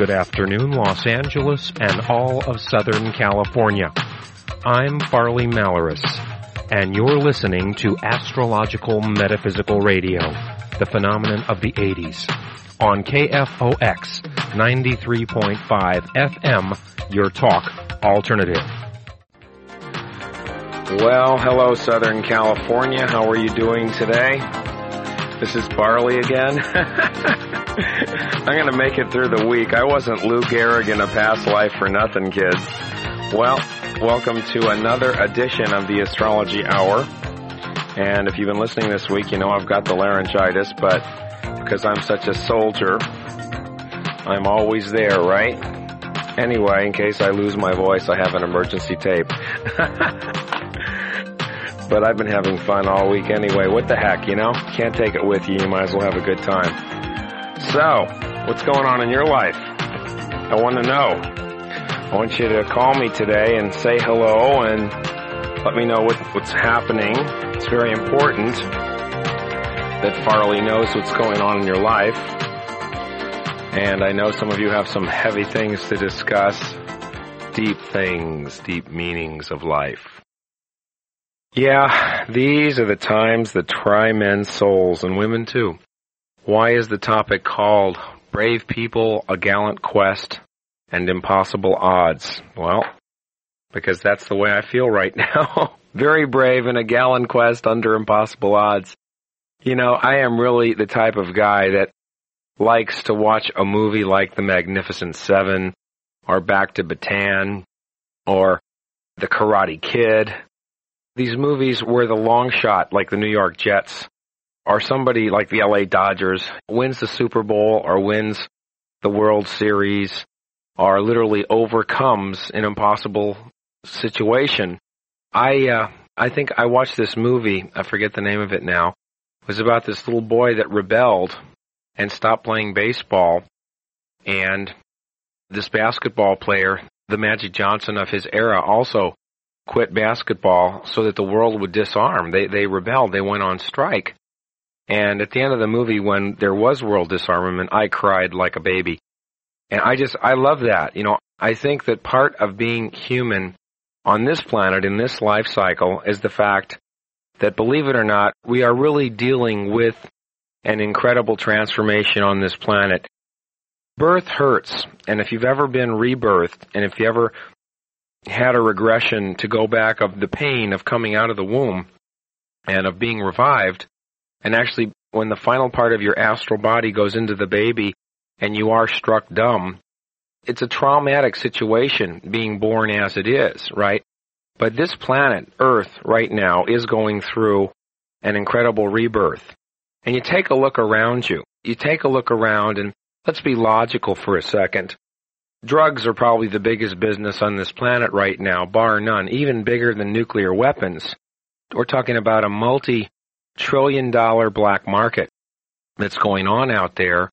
good afternoon, Los Angeles and all of Southern California. I'm Farley Malaris, and you're listening to Astrological Metaphysical Radio, the phenomenon of the 80s. On KFOX 93.5 FM, your talk alternative. Well, hello Southern California. How are you doing today? This is Barley again. I'm going to make it through the week. I wasn't Lou Gehrig in a past life for nothing, kids. Well, welcome to another edition of the Astrology Hour. And if you've been listening this week, you know I've got the laryngitis, but because I'm such a soldier, I'm always there, right? Anyway, in case I lose my voice, I have an emergency tape. but I've been having fun all week anyway. What the heck, you know? Can't take it with you. You might as well have a good time. So, what's going on in your life? I want to know. I want you to call me today and say hello and let me know what, what's happening. It's very important that Farley knows what's going on in your life. And I know some of you have some heavy things to discuss. Deep things, deep meanings of life. Yeah, these are the times that try men's souls and women too. Why is the topic called Brave People, a Gallant Quest, and Impossible Odds? Well, because that's the way I feel right now. Very brave in a gallant quest under impossible odds. You know, I am really the type of guy that likes to watch a movie like The Magnificent Seven, or Back to Bataan, or The Karate Kid, these movies were the long shot, like the New York Jets, or somebody like the LA Dodgers, wins the Super Bowl or wins the World Series, or literally overcomes an impossible situation. I uh, I think I watched this movie. I forget the name of it now. It was about this little boy that rebelled and stopped playing baseball, and this basketball player, the Magic Johnson of his era, also quit basketball so that the world would disarm. They they rebelled. They went on strike. And at the end of the movie, when there was world disarmament, I cried like a baby. And I just I love that. You know, I think that part of being human on this planet in this life cycle is the fact that, believe it or not, we are really dealing with an incredible transformation on this planet. Birth hurts, and if you've ever been rebirthed, and if you ever had a regression to go back of the pain of coming out of the womb and of being revived. And actually, when the final part of your astral body goes into the baby and you are struck dumb, it's a traumatic situation being born as it is, right? But this planet, Earth, right now, is going through an incredible rebirth. And you take a look around you. You take a look around and let's be logical for a second. Drugs are probably the biggest business on this planet right now, bar none, even bigger than nuclear weapons. We're talking about a multi-trillion dollar black market that's going on out there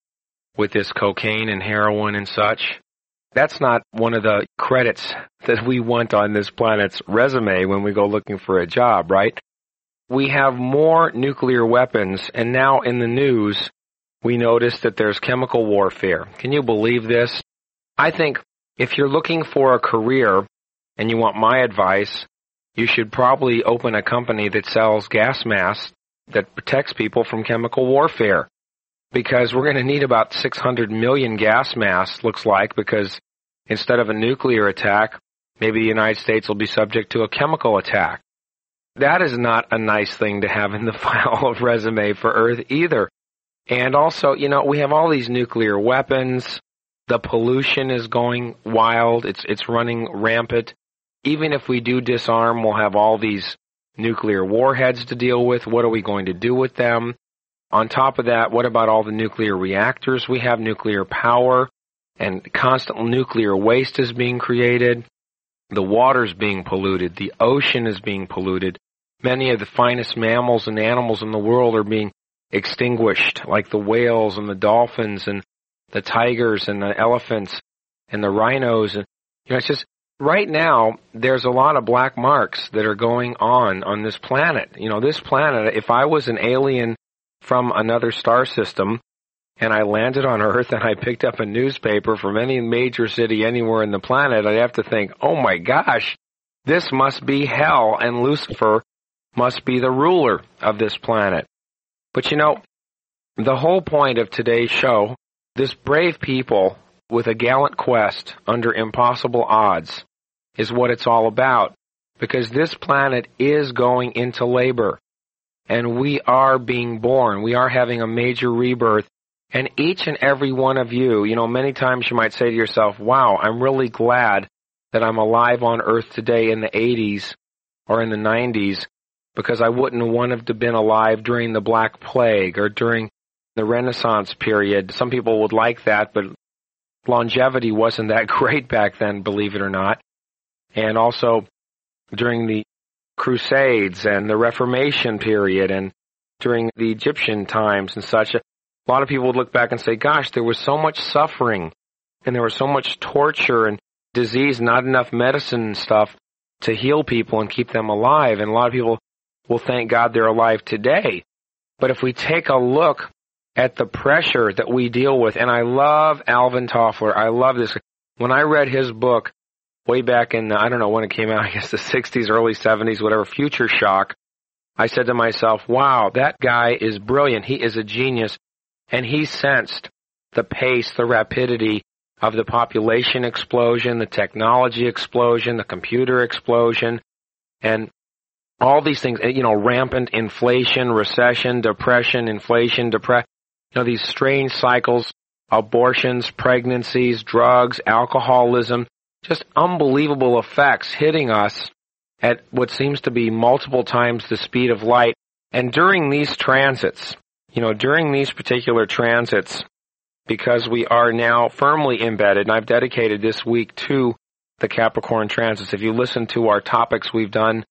with this cocaine and heroin and such. That's not one of the credits that we want on this planet's resume when we go looking for a job, right? We have more nuclear weapons, and now in the news, we notice that there's chemical warfare. Can you believe this? I think if you're looking for a career and you want my advice, you should probably open a company that sells gas masks that protects people from chemical warfare. Because we're going to need about 600 million gas masks, looks like, because instead of a nuclear attack, maybe the United States will be subject to a chemical attack. That is not a nice thing to have in the file of resume for Earth either. And also, you know, we have all these nuclear weapons. The pollution is going wild. It's, it's running rampant. Even if we do disarm, we'll have all these nuclear warheads to deal with. What are we going to do with them? On top of that, what about all the nuclear reactors? We have nuclear power and constant nuclear waste is being created. The water's being polluted. The ocean is being polluted. Many of the finest mammals and animals in the world are being extinguished, like the whales and the dolphins and the tigers and the elephants and the rhinos and you know it's just right now there's a lot of black marks that are going on on this planet you know this planet if i was an alien from another star system and I landed on Earth and I picked up a newspaper from any major city anywhere in the planet, I'd have to think, oh my gosh, this must be hell and Lucifer must be the ruler of this planet. But you know, the whole point of today's show, this brave people with a gallant quest under impossible odds is what it's all about. Because this planet is going into labor. And we are being born. We are having a major rebirth. And each and every one of you, you know, many times you might say to yourself, wow, I'm really glad that I'm alive on earth today in the 80s or in the 90s because I wouldn't want to have been alive during the Black Plague or during the Renaissance period. Some people would like that, but longevity wasn't that great back then, believe it or not. And also during the Crusades and the Reformation period and during the Egyptian times and such, a lot of people would look back and say, gosh, there was so much suffering and there was so much torture and disease, not enough medicine and stuff to heal people and keep them alive. And a lot of people will thank God they're alive today. But if we take a look at the pressure that we deal with, and I love Alvin Toffler, I love this. When I read his book way back in, I don't know when it came out, I guess the 60s, early 70s, whatever, Future Shock, I said to myself, wow, that guy is brilliant. He is a genius. And he sensed the pace, the rapidity of the population explosion, the technology explosion, the computer explosion, and all these things, you know, rampant inflation, recession, depression, inflation, depression, you know, these strange cycles, abortions, pregnancies, drugs, alcoholism, just unbelievable effects hitting us at what seems to be multiple times the speed of light. And during these transits, you know, during these particular transits, because we are now firmly embedded, and I've dedicated this week to the Capricorn transits. If you listen to our topics we've done,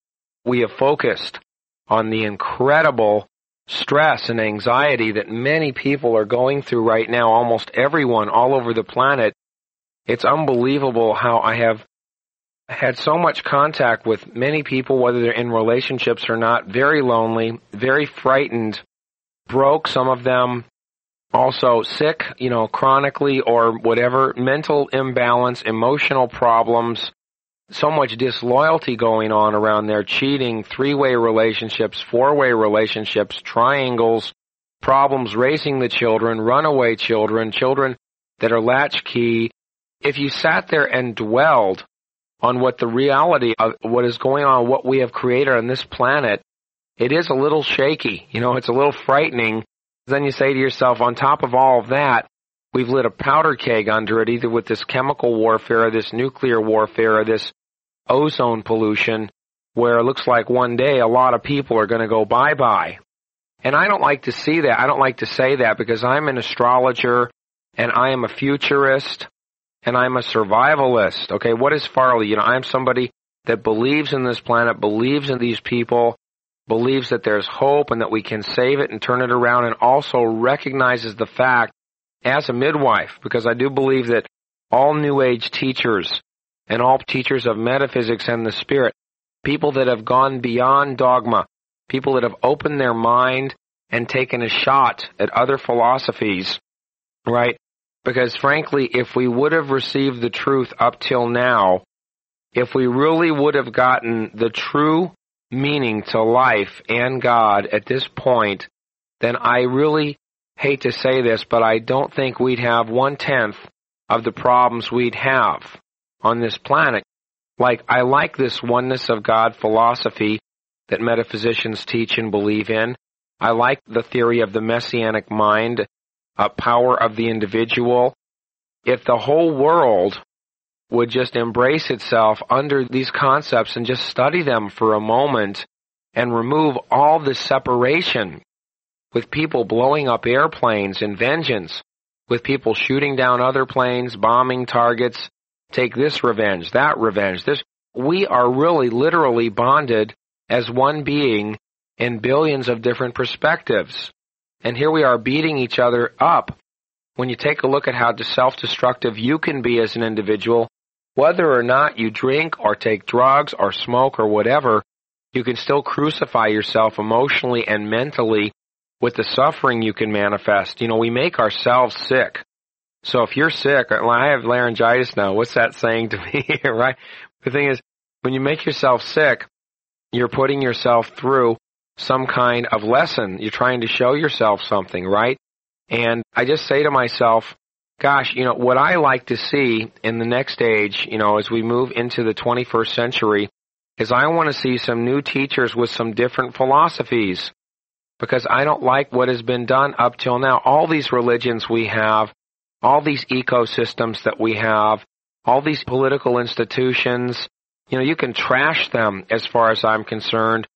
we have focused on the incredible stress and anxiety that many people are going through right now, almost everyone all over the planet. It's unbelievable how I have had so much contact with many people, whether they're in relationships or not, very lonely, very frightened, broke, some of them also sick, you know, chronically or whatever, mental imbalance, emotional problems, so much disloyalty going on around there, cheating, three-way relationships, four-way relationships, triangles, problems raising the children, runaway children, children that are latchkey. If you sat there and dwelled on what the reality of what is going on, what we have created on this planet, it is a little shaky. You know, it's a little frightening then you say to yourself, on top of all of that, we've lit a powder keg under it, either with this chemical warfare or this nuclear warfare or this ozone pollution, where it looks like one day a lot of people are going to go bye-bye. And I don't like to see that. I don't like to say that because I'm an astrologer and I am a futurist and I'm a survivalist. Okay, what is Farley? You know, I'm somebody that believes in this planet, believes in these people, believes that there's hope and that we can save it and turn it around and also recognizes the fact as a midwife, because I do believe that all New Age teachers and all teachers of metaphysics and the spirit, people that have gone beyond dogma, people that have opened their mind and taken a shot at other philosophies, right? Because frankly, if we would have received the truth up till now, if we really would have gotten the true meaning to life and God at this point, then I really hate to say this, but I don't think we'd have one tenth of the problems we'd have on this planet. Like, I like this oneness of God philosophy that metaphysicians teach and believe in. I like the theory of the messianic mind, a power of the individual. If the whole world would just embrace itself under these concepts and just study them for a moment and remove all the separation with people blowing up airplanes in vengeance, with people shooting down other planes, bombing targets, take this revenge, that revenge, this, we are really literally bonded as one being in billions of different perspectives. And here we are beating each other up. When you take a look at how self-destructive you can be as an individual, whether or not you drink or take drugs or smoke or whatever, you can still crucify yourself emotionally and mentally with the suffering you can manifest. You know, we make ourselves sick. So if you're sick, uh, I have laryngitis now. What's that saying to me, right? The thing is, when you make yourself sick, you're putting yourself through some kind of lesson. You're trying to show yourself something, right? And I just say to myself, gosh, you know, what I like to see in the next age, you know, as we move into the 21st century, is I want to see some new teachers with some different philosophies. Because I don't like what has been done up till now. All these religions we have, all these ecosystems that we have, all these political institutions, you know, you can trash them as far as I'm concerned.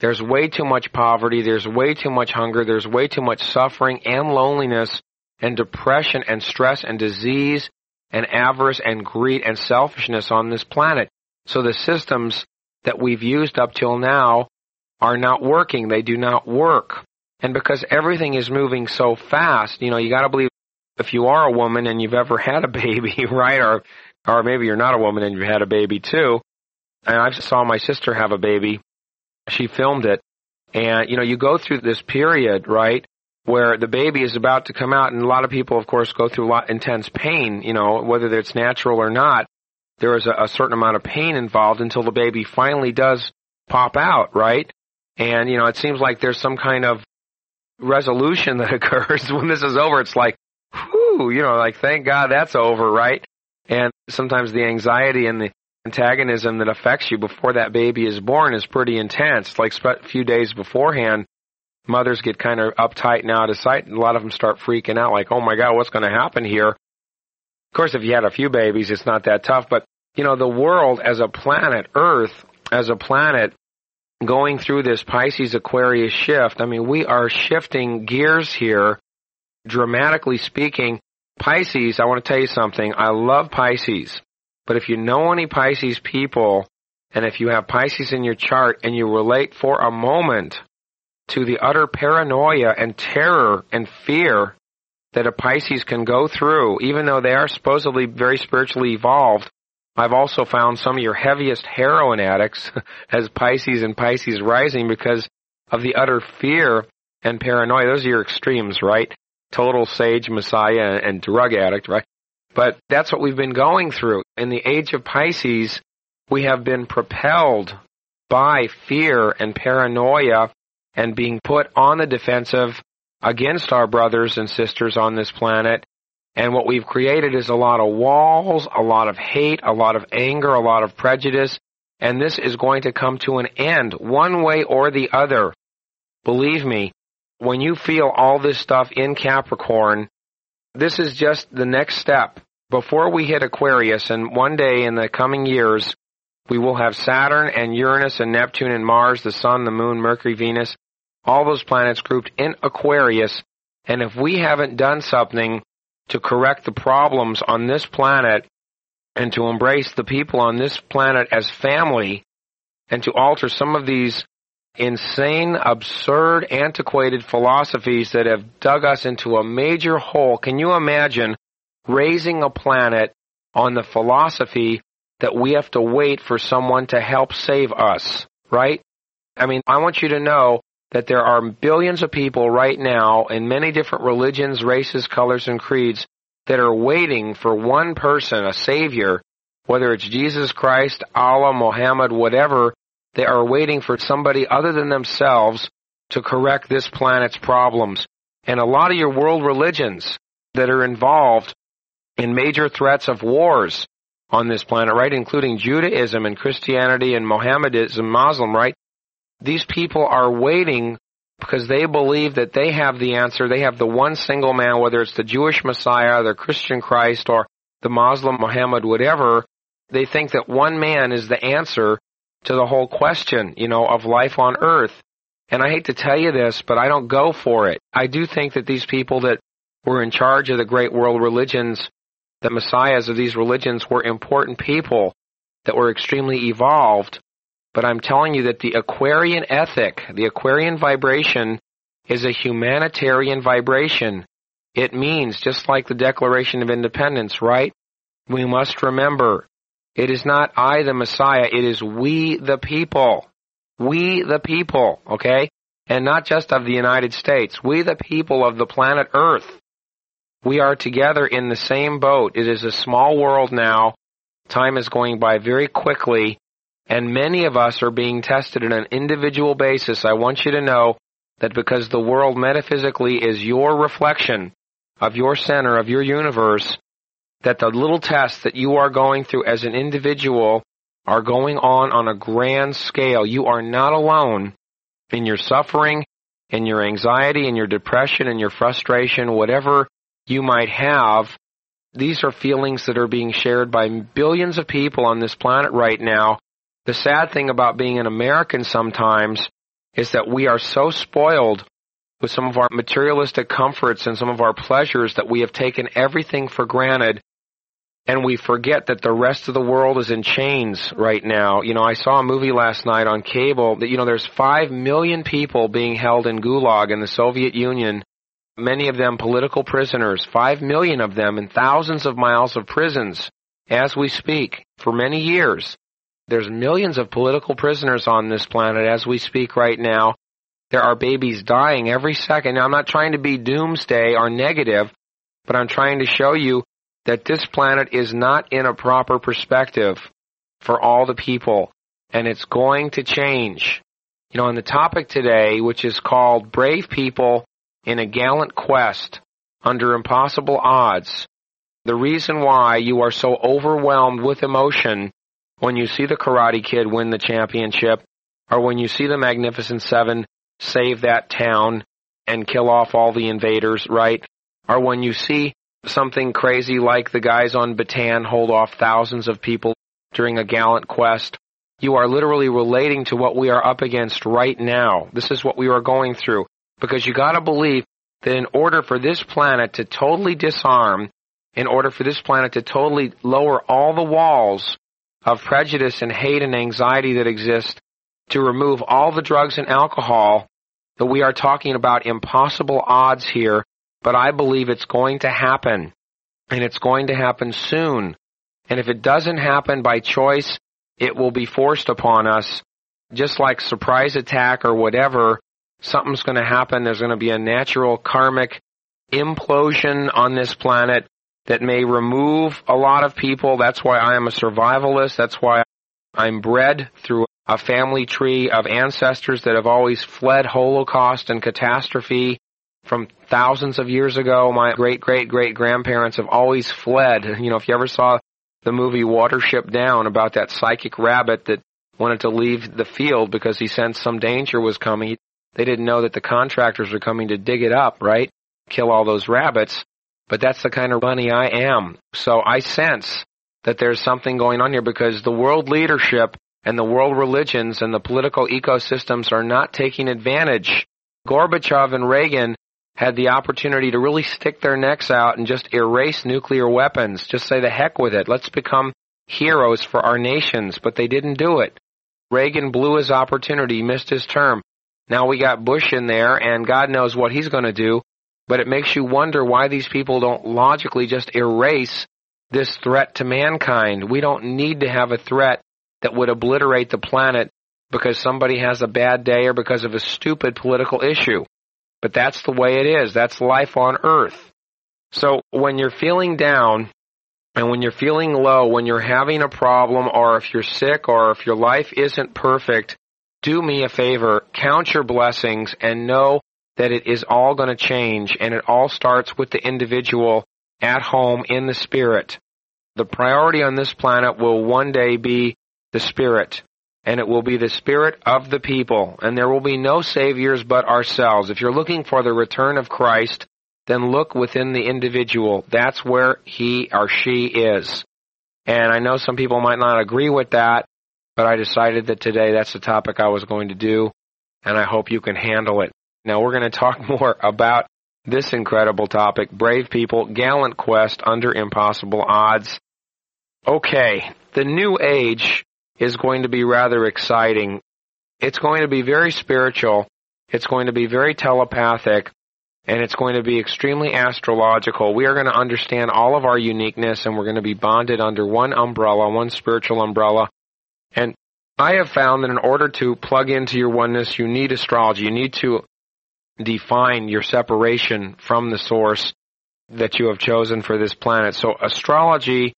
There's way too much poverty, there's way too much hunger, there's way too much suffering and loneliness and depression and stress and disease and avarice and greed and selfishness on this planet. So the systems that we've used up till now are not working. They do not work. And because everything is moving so fast, you know, you gotta believe if you are a woman and you've ever had a baby, right, or, or maybe you're not a woman and you've had a baby too, and I saw my sister have a baby, she filmed it, and, you know, you go through this period, right, where the baby is about to come out, and a lot of people, of course, go through a lot intense pain, you know, whether it's natural or not, there is a, a certain amount of pain involved until the baby finally does pop out, right? And, you know, it seems like there's some kind of resolution that occurs when this is over. It's like, whew, you know, like thank God that's over, right? And sometimes the anxiety and the antagonism that affects you before that baby is born is pretty intense. Like a few days beforehand, mothers get kind of uptight and out of sight. And a lot of them start freaking out, like, oh my God, what's going to happen here? Of course, if you had a few babies, it's not that tough. But, you know, the world as a planet, Earth as a planet, going through this Pisces Aquarius shift, I mean, we are shifting gears here dramatically speaking, Pisces, I want to tell you something. I love Pisces. But if you know any Pisces people, and if you have Pisces in your chart and you relate for a moment to the utter paranoia and terror and fear that a Pisces can go through, even though they are supposedly very spiritually evolved, I've also found some of your heaviest heroin addicts as Pisces and Pisces rising because of the utter fear and paranoia. Those are your extremes, right? total sage messiah and drug addict, right? But that's what we've been going through. In the age of Pisces, we have been propelled by fear and paranoia and being put on the defensive against our brothers and sisters on this planet. And what we've created is a lot of walls, a lot of hate, a lot of anger, a lot of prejudice. And this is going to come to an end one way or the other. Believe me, when you feel all this stuff in Capricorn, this is just the next step. Before we hit Aquarius, and one day in the coming years, we will have Saturn and Uranus and Neptune and Mars, the Sun, the Moon, Mercury, Venus, all those planets grouped in Aquarius. And if we haven't done something to correct the problems on this planet and to embrace the people on this planet as family and to alter some of these insane, absurd, antiquated philosophies that have dug us into a major hole. Can you imagine raising a planet on the philosophy that we have to wait for someone to help save us, right? I mean, I want you to know that there are billions of people right now in many different religions, races, colors, and creeds that are waiting for one person, a savior, whether it's Jesus Christ, Allah, Muhammad, whatever, they are waiting for somebody other than themselves to correct this planet's problems. And a lot of your world religions that are involved in major threats of wars on this planet, right, including Judaism and Christianity and Mohammedism, Muslim, right? These people are waiting because they believe that they have the answer. They have the one single man, whether it's the Jewish Messiah, the Christian Christ, or the Muslim Muhammad, whatever. They think that one man is the answer to the whole question, you know, of life on earth. And I hate to tell you this, but I don't go for it. I do think that these people that were in charge of the great world religions, the messiahs of these religions were important people that were extremely evolved. But I'm telling you that the Aquarian ethic, the Aquarian vibration is a humanitarian vibration. It means, just like the Declaration of Independence, right? We must remember it is not I the Messiah, it is we the people. We the people, okay? and not just of the United States. We, the people of the planet Earth, we are together in the same boat. It is a small world now. Time is going by very quickly, and many of us are being tested on an individual basis. I want you to know that because the world metaphysically is your reflection of your center, of your universe, that the little tests that you are going through as an individual are going on on a grand scale. You are not alone in your suffering, in your anxiety, in your depression, in your frustration, whatever you might have. These are feelings that are being shared by billions of people on this planet right now. The sad thing about being an American sometimes is that we are so spoiled with some of our materialistic comforts and some of our pleasures that we have taken everything for granted and we forget that the rest of the world is in chains right now. You know, I saw a movie last night on cable that, you know, there's five million people being held in Gulag in the Soviet Union, many of them political prisoners, five million of them in thousands of miles of prisons as we speak for many years. There's millions of political prisoners on this planet as we speak right now. There are babies dying every second. Now, I'm not trying to be doomsday or negative, but I'm trying to show you that this planet is not in a proper perspective for all the people, and it's going to change. You know, on the topic today, which is called Brave People in a Gallant Quest Under Impossible Odds, the reason why you are so overwhelmed with emotion when you see the Karate Kid win the championship, or when you see the Magnificent Seven save that town and kill off all the invaders, right? Or when you see something crazy like the guys on Bataan hold off thousands of people during a gallant quest. You are literally relating to what we are up against right now. This is what we are going through. Because you gotta believe that in order for this planet to totally disarm, in order for this planet to totally lower all the walls of prejudice and hate and anxiety that exist, to remove all the drugs and alcohol, that we are talking about impossible odds here but I believe it's going to happen. And it's going to happen soon. And if it doesn't happen by choice, it will be forced upon us. Just like surprise attack or whatever, something's going to happen. There's going to be a natural karmic implosion on this planet that may remove a lot of people. That's why I am a survivalist. That's why I'm bred through a family tree of ancestors that have always fled Holocaust and catastrophe from thousands of years ago. My great great great grandparents have always fled. You know, if you ever saw the movie Watership Down about that psychic rabbit that wanted to leave the field because he sensed some danger was coming, they didn't know that the contractors were coming to dig it up, right? Kill all those rabbits. But that's the kind of bunny I am. So I sense that there's something going on here because the world leadership and the world religions and the political ecosystems are not taking advantage. Gorbachev and Reagan had the opportunity to really stick their necks out and just erase nuclear weapons, just say the heck with it. Let's become heroes for our nations, but they didn't do it. Reagan blew his opportunity, missed his term. Now we got Bush in there and God knows what he's going to do, but it makes you wonder why these people don't logically just erase this threat to mankind. We don't need to have a threat that would obliterate the planet because somebody has a bad day or because of a stupid political issue. But that's the way it is. That's life on earth. So when you're feeling down and when you're feeling low, when you're having a problem or if you're sick or if your life isn't perfect, do me a favor, count your blessings and know that it is all going to change and it all starts with the individual at home in the spirit. The priority on this planet will one day be the spirit and it will be the spirit of the people, and there will be no saviors but ourselves. If you're looking for the return of Christ, then look within the individual. That's where he or she is. And I know some people might not agree with that, but I decided that today that's the topic I was going to do, and I hope you can handle it. Now we're going to talk more about this incredible topic, brave people, gallant quest under impossible odds. Okay, the new age is going to be rather exciting. It's going to be very spiritual. It's going to be very telepathic and it's going to be extremely astrological. We are going to understand all of our uniqueness and we're going to be bonded under one umbrella, one spiritual umbrella. And I have found that in order to plug into your oneness, you need astrology. You need to define your separation from the source that you have chosen for this planet. So astrology,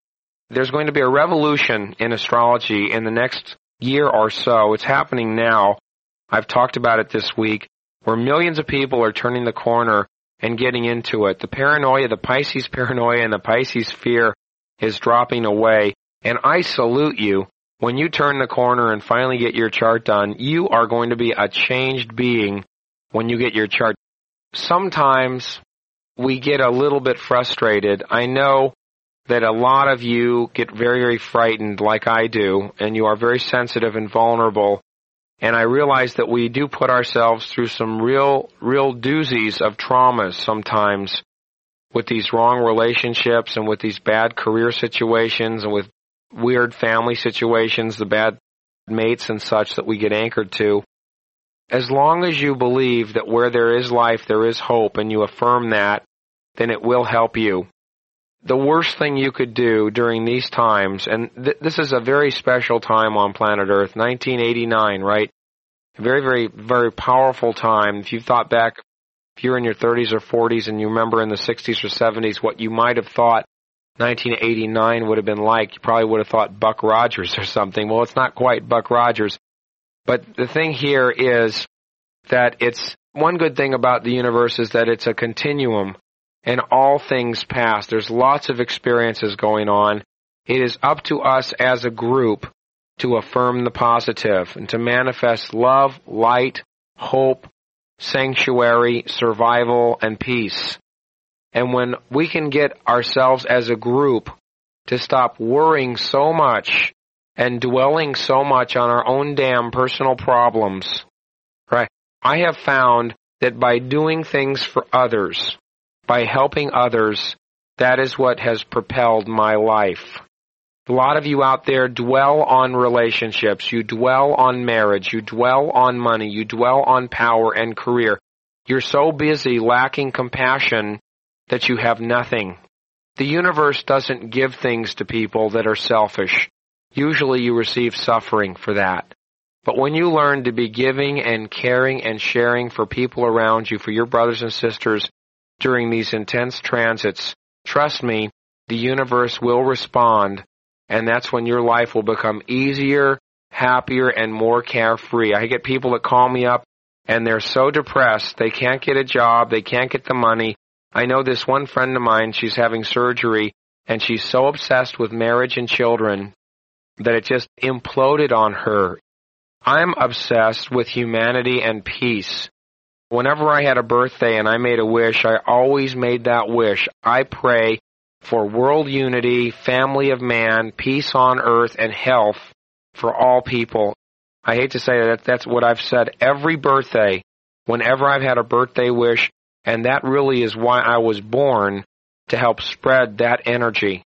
there's going to be a revolution in astrology in the next year or so. It's happening now. I've talked about it this week where millions of people are turning the corner and getting into it. The paranoia, the Pisces paranoia and the Pisces fear is dropping away. And I salute you. When you turn the corner and finally get your chart done, you are going to be a changed being when you get your chart. Sometimes we get a little bit frustrated. I know that a lot of you get very, very frightened like I do, and you are very sensitive and vulnerable. And I realize that we do put ourselves through some real, real doozies of traumas sometimes with these wrong relationships and with these bad career situations and with weird family situations, the bad mates and such that we get anchored to. As long as you believe that where there is life, there is hope, and you affirm that, then it will help you. The worst thing you could do during these times, and th- this is a very special time on planet Earth, 1989, right? A very, very, very powerful time. If you thought back, if you're in your 30s or 40s and you remember in the 60s or 70s what you might have thought 1989 would have been like, you probably would have thought Buck Rogers or something. Well, it's not quite Buck Rogers. But the thing here is that it's one good thing about the universe is that it's a continuum and all things pass. There's lots of experiences going on. It is up to us as a group to affirm the positive and to manifest love, light, hope, sanctuary, survival, and peace. And when we can get ourselves as a group to stop worrying so much and dwelling so much on our own damn personal problems, right? I have found that by doing things for others, by helping others, that is what has propelled my life. A lot of you out there dwell on relationships, you dwell on marriage, you dwell on money, you dwell on power and career. You're so busy lacking compassion that you have nothing. The universe doesn't give things to people that are selfish. Usually you receive suffering for that. But when you learn to be giving and caring and sharing for people around you, for your brothers and sisters during these intense transits, trust me, the universe will respond and that's when your life will become easier, happier, and more carefree. I get people that call me up and they're so depressed, they can't get a job, they can't get the money, I know this one friend of mine, she's having surgery, and she's so obsessed with marriage and children that it just imploded on her. I'm obsessed with humanity and peace. Whenever I had a birthday and I made a wish, I always made that wish. I pray for world unity, family of man, peace on earth, and health for all people. I hate to say that that's what I've said every birthday. Whenever I've had a birthday wish, and that really is why I was born to help spread that energy.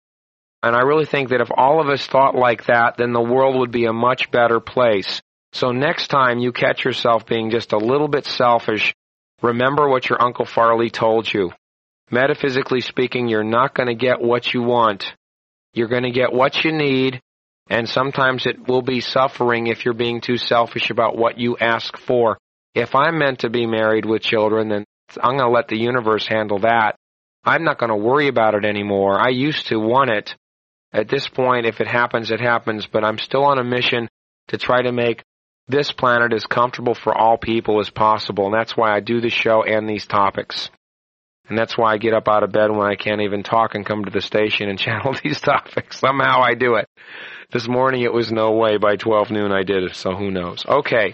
And I really think that if all of us thought like that, then the world would be a much better place. So next time you catch yourself being just a little bit selfish, remember what your Uncle Farley told you. Metaphysically speaking, you're not going to get what you want. You're going to get what you need, and sometimes it will be suffering if you're being too selfish about what you ask for. If I'm meant to be married with children, then I'm going to let the universe handle that. I'm not going to worry about it anymore. I used to want it. At this point, if it happens, it happens, but I'm still on a mission to try to make this planet as comfortable for all people as possible, and that's why I do the show and these topics. And that's why I get up out of bed when I can't even talk and come to the station and channel these topics. Somehow I do it. This morning it was no way. By 12 noon I did it, so who knows. Okay.